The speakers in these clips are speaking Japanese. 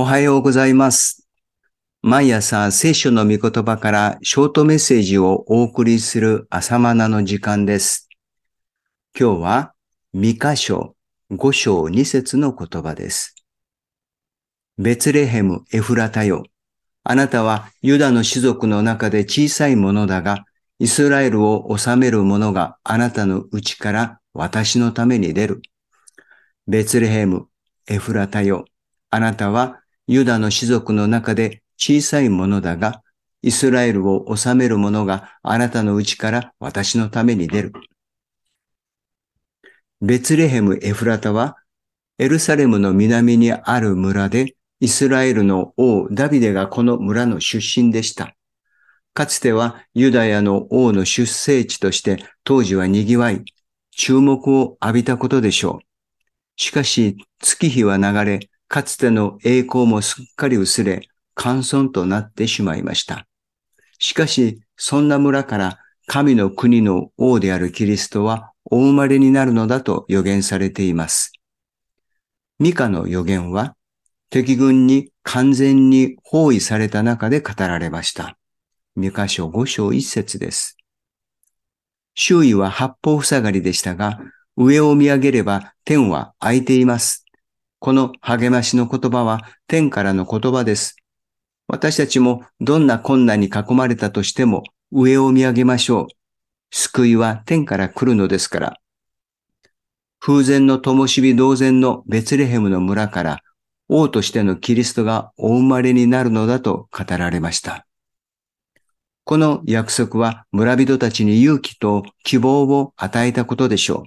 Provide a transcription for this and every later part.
おはようございます。毎朝聖書の御言葉からショートメッセージをお送りする朝マナの時間です。今日はミカ書5章2節の言葉です。ベツレヘム・エフラタよ。あなたはユダの種族の中で小さいものだが、イスラエルを治める者があなたのうちから私のために出る。ベツレヘム・エフラタよ。あなたはユダの種族の中で小さいものだが、イスラエルを治める者があなたのうちから私のために出る。ベツレヘム・エフラタは、エルサレムの南にある村で、イスラエルの王ダビデがこの村の出身でした。かつてはユダヤの王の出生地として当時は賑わい、注目を浴びたことでしょう。しかし月日は流れ、かつての栄光もすっかり薄れ、乾村となってしまいました。しかし、そんな村から神の国の王であるキリストはお生まれになるのだと予言されています。ミカの予言は、敵軍に完全に包囲された中で語られました。ミカ書5章1節です。周囲は八方塞がりでしたが、上を見上げれば天は開いています。この励ましの言葉は天からの言葉です。私たちもどんな困難に囲まれたとしても上を見上げましょう。救いは天から来るのですから。風前の灯火同然のベツレヘムの村から王としてのキリストがお生まれになるのだと語られました。この約束は村人たちに勇気と希望を与えたことでしょう。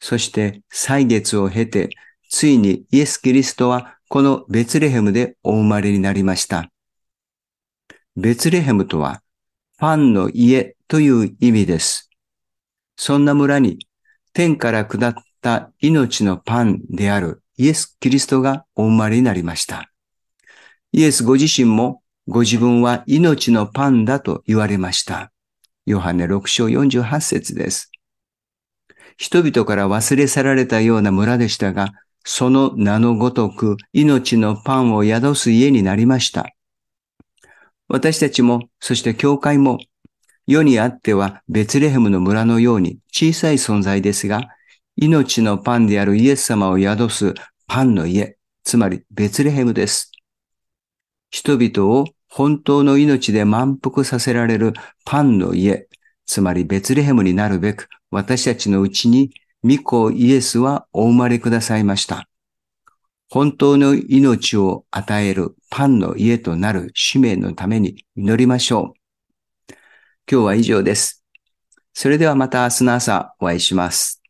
そして歳月を経て、ついにイエス・キリストはこのベツレヘムでお生まれになりました。ベツレヘムとは、ファンの家という意味です。そんな村に天から下った命のパンであるイエス・キリストがお生まれになりました。イエスご自身もご自分は命のパンだと言われました。ヨハネ6章48節です。人々から忘れ去られたような村でしたが、その名のごとく命のパンを宿す家になりました。私たちも、そして教会も、世にあってはベツレヘムの村のように小さい存在ですが、命のパンであるイエス様を宿すパンの家、つまりベツレヘムです。人々を本当の命で満腹させられるパンの家、つまりベツレヘムになるべく、私たちのうちに御子イエスはお生まれくださいました。本当の命を与えるパンの家となる使命のために祈りましょう。今日は以上です。それではまた明日の朝お会いします。